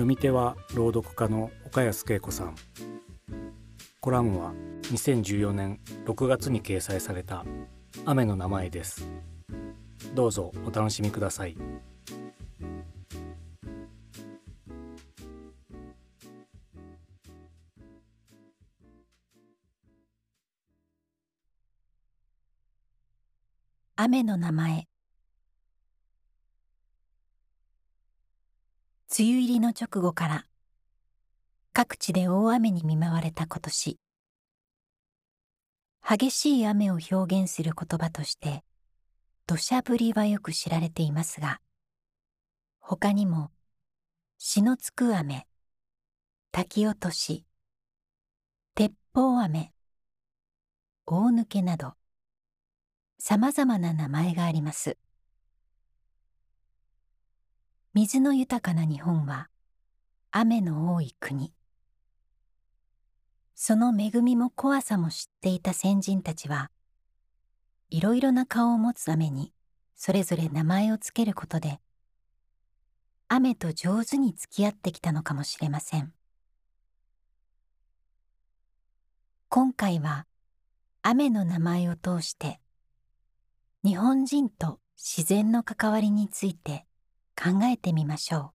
読み手は朗読家の岡安恵子さん。コラムは2014年6月に掲載された雨の名前です。どうぞお楽しみください。雨の名前。梅雨入りの直後から各地で大雨に見舞われた今年激しい雨を表現する言葉として土砂降りはよく知られていますが他にも血のつく雨滝落とし鉄砲雨大抜けなどさまざまな名前があります。水の豊かな日本は雨の多い国。その恵みも怖さも知っていた先人たちはいろいろな顔を持つ雨にそれぞれ名前をつけることで雨と上手に付き合ってきたのかもしれません。今回は雨の名前を通して日本人と自然の関わりについて考えてみましょう。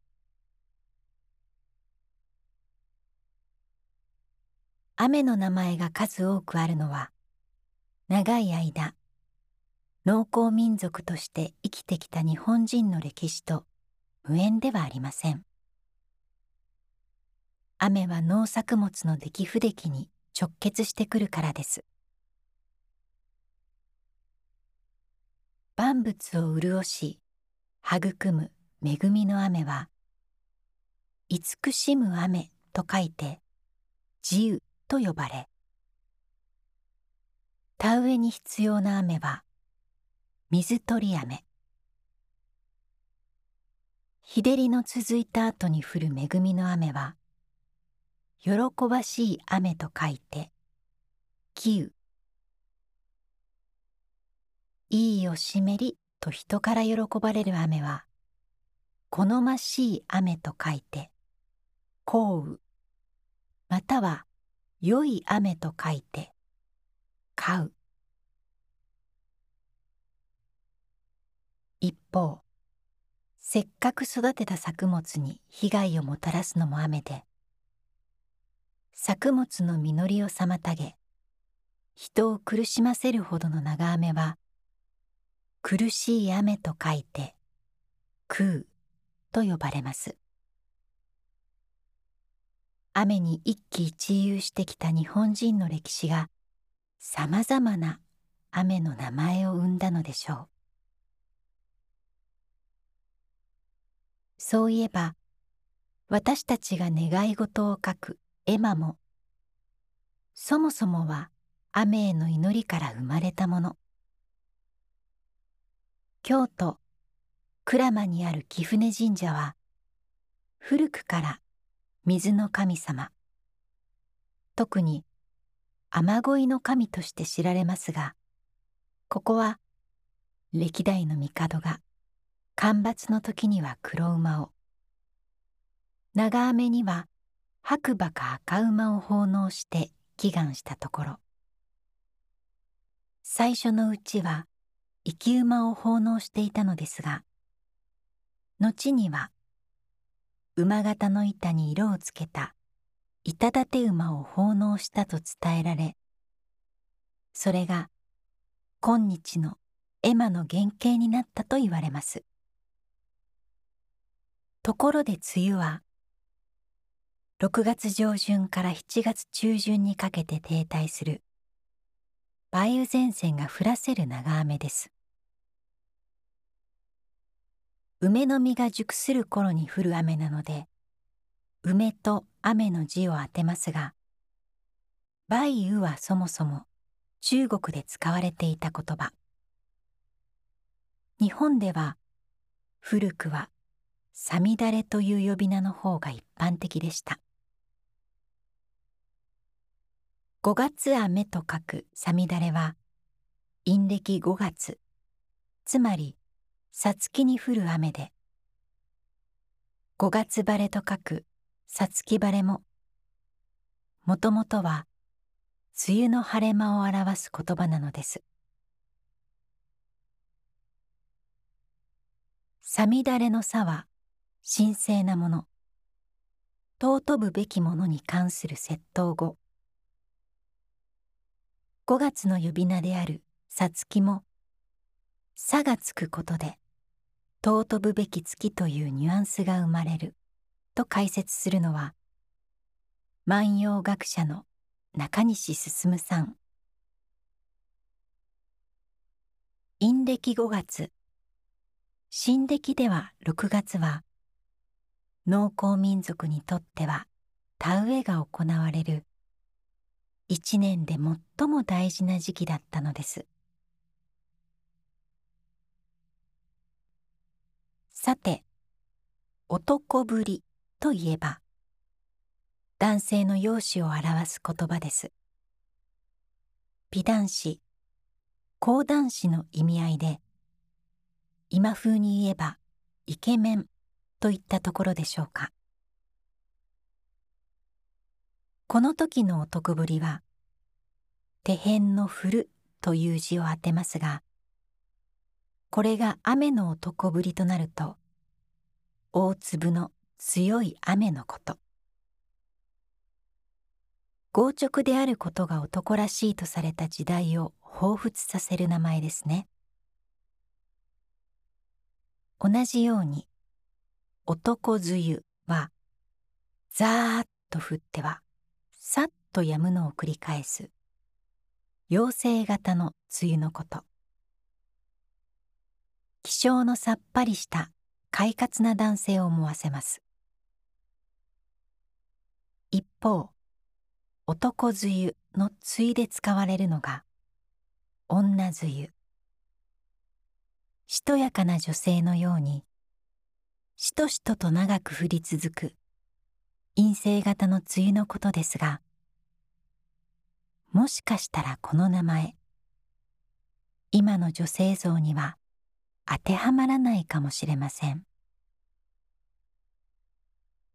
雨の名前が数多くあるのは長い間農耕民族として生きてきた日本人の歴史と無縁ではありません。雨は農作物の出来不出来に直結してくるからです。万物を潤し育む恵みの雨は慈しむ雨と書いて自由と呼ばれ。田植えに必要な雨は水取り雨。日照りの続いた後に降る恵みの雨は喜ばしい雨と書いて喜雨いいよしめりと人から喜ばれる雨は好ましい雨と書いて幸雨。または良い雨と書いて買う。一方せっかく育てた作物に被害をもたらすのも雨で作物の実りを妨げ人を苦しませるほどの長雨は苦しい雨と書いて空と呼ばれます。雨に一喜一憂してきた日本人の歴史がさまざまな雨の名前を生んだのでしょう。そういえば私たちが願い事を書く絵馬もそもそもは雨への祈りから生まれたもの。京都鞍馬にある貴船神社は古くから水の神様。特に雨乞いの神として知られますがここは歴代の帝が干ばつの時には黒馬を。長雨には白馬か赤馬を奉納して祈願したところ。最初のうちは生き馬を奉納していたのですが後には馬形の板に色をつけた板立馬を奉納したと伝えられそれが今日の絵馬の原型になったと言われます。ところで梅雨は6月上旬から7月中旬にかけて停滞する梅雨前線が降らせる長雨です。梅の実が熟する頃に降る雨なので梅と雨の字を当てますが梅雨はそもそも中国で使われていた言葉。日本では古くはさみだれという呼び名の方が一般的でした。五月雨と書くさみだれは陰暦五月つまりさつきに降る雨で。五月晴れと書くさつき晴れももともとは梅雨の晴れ間を表す言葉なのです。さみだれの差は神聖なもの。尊ぶべきものに関する窃盗語。5月の呼び名であるさつきも「さ」がつくことで尊ぶべき月というニュアンスが生まれる。と解説するのは万葉学者の中西進さん。陰暦5月。新暦では6月は農耕民族にとっては田植えが行われる一年で最も大事な時期だったのです。さて男ぶりといえば男性の容姿を表す言葉です。美男子高男子の意味合いで今風に言えばイケメンといったところでしょうか。この時の男ぶりは手辺の振るという字を当てますがこれが雨の男ぶりとなると大粒の強い雨のこと。強直であることが男らしいとされた時代を彷彿させる名前ですね。同じように男梅雨はザーッと降ってはさっと止むのを繰り返す陽性型の梅雨のこと。気性のさっぱりした快活な男性を思わせます。一方男梅雨の対で使われるのが女梅雨。しとやかな女性のようにしとしとと長く降り続く陰性型の梅雨のことですがもしかしたらこの名前今の女性像には当てはまらないかもしれません。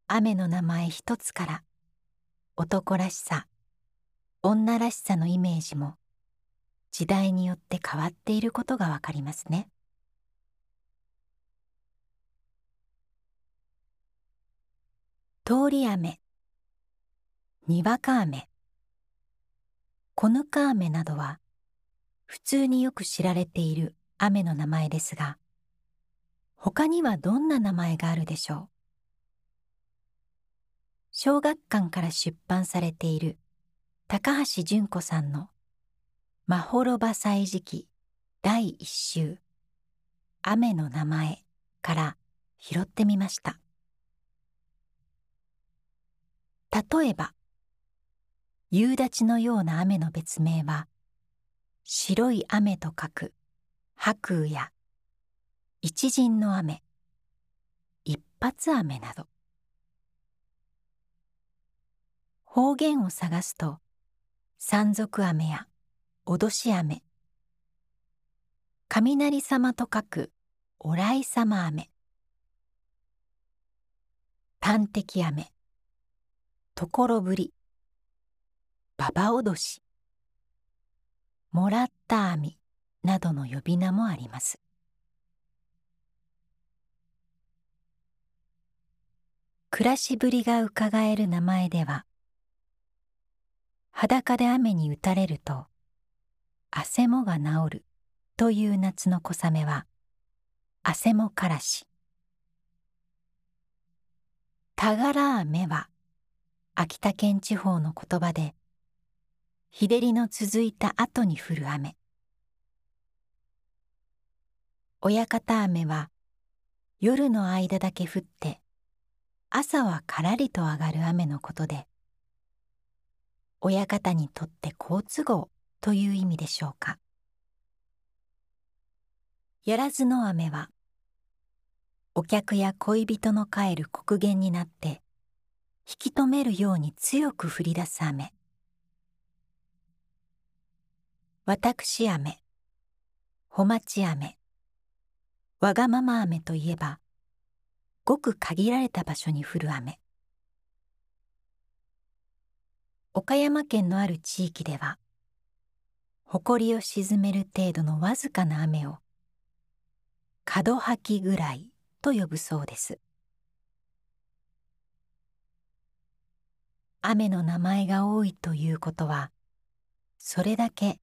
雨の名前一つから男らしさ女らしさのイメージも時代によって変わっていることがわかりますね。通り雨にわか雨こぬか雨などは普通によく知られている雨の名前ですが他にはどんな名前があるでしょう？小学館から出版されている高橋純子さんの「まほろば祭時期第一集雨の名前」から拾ってみました。例えば夕立のような雨の別名は白い雨と書く白雨や一陣の雨。一発雨など。方言を探すと山賊雨や脅し雨。雷様と書くおらい様雨。端的雨。ところぶり。ババ脅し。もらった網などの呼び名もあります。暮らしぶりがうかがえる名前では裸で雨に打たれると汗もが治るという夏の小雨は汗もからし。たがら雨は秋田県地方の言葉で日照りの続いた後に降る雨。親方雨は夜の間だけ降って朝はからりと上がる雨のことで親方にとって好都合という意味でしょうか。やらずの雨はお客や恋人の帰る刻限になって引き止めるように強く降り出す雨。私雨ほまち雨わがまま雨といえばごく限られた場所に降る雨岡山県のある地域では埃を沈める程度のわずかな雨を角吐きぐらいと呼ぶそうです。雨の名前が多いということはそれだけ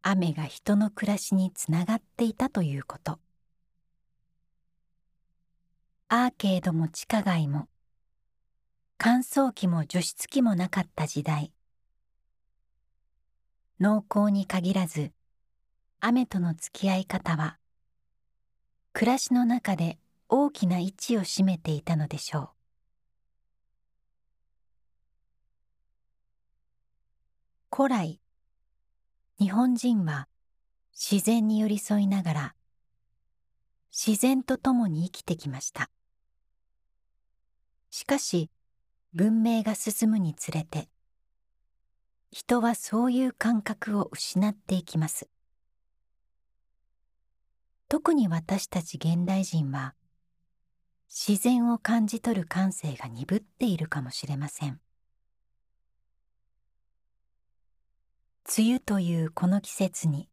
雨が人の暮らしにつながっていたということ。アーケードも地下街も。乾燥機も除湿機もなかった時代。農耕に限らず雨との付き合い方は暮らしの中で大きな位置を占めていたのでしょう。古来日本人は自然に寄り添いながら自然と共に生きてきました。しかし文明が進むにつれて人はそういう感覚を失っていきます。特に私たち現代人は自然を感じ取る感性が鈍っているかもしれません。梅雨というこの季節に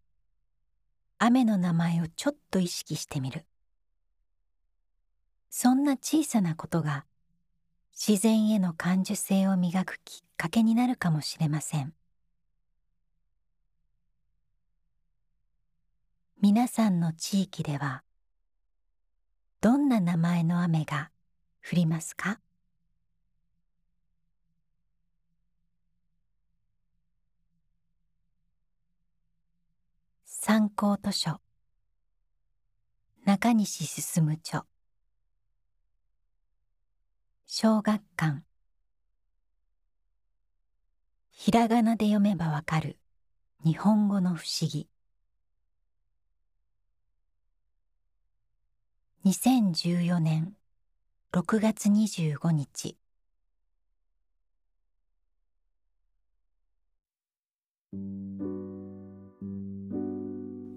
雨の名前をちょっと意識してみる。そんな小さなことが自然への感受性を磨くきっかけになるかもしれません。皆さんの地域ではどんな名前の雨が降りますか？参考図書。中西進著小学館。ひらがなで読めばわかる。日本語の不思議。2014年6月25日。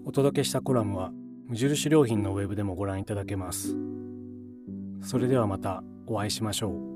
お届けしたコラムは無印良品のウェブでもご覧いただけます。それではまた。お会いしましょう。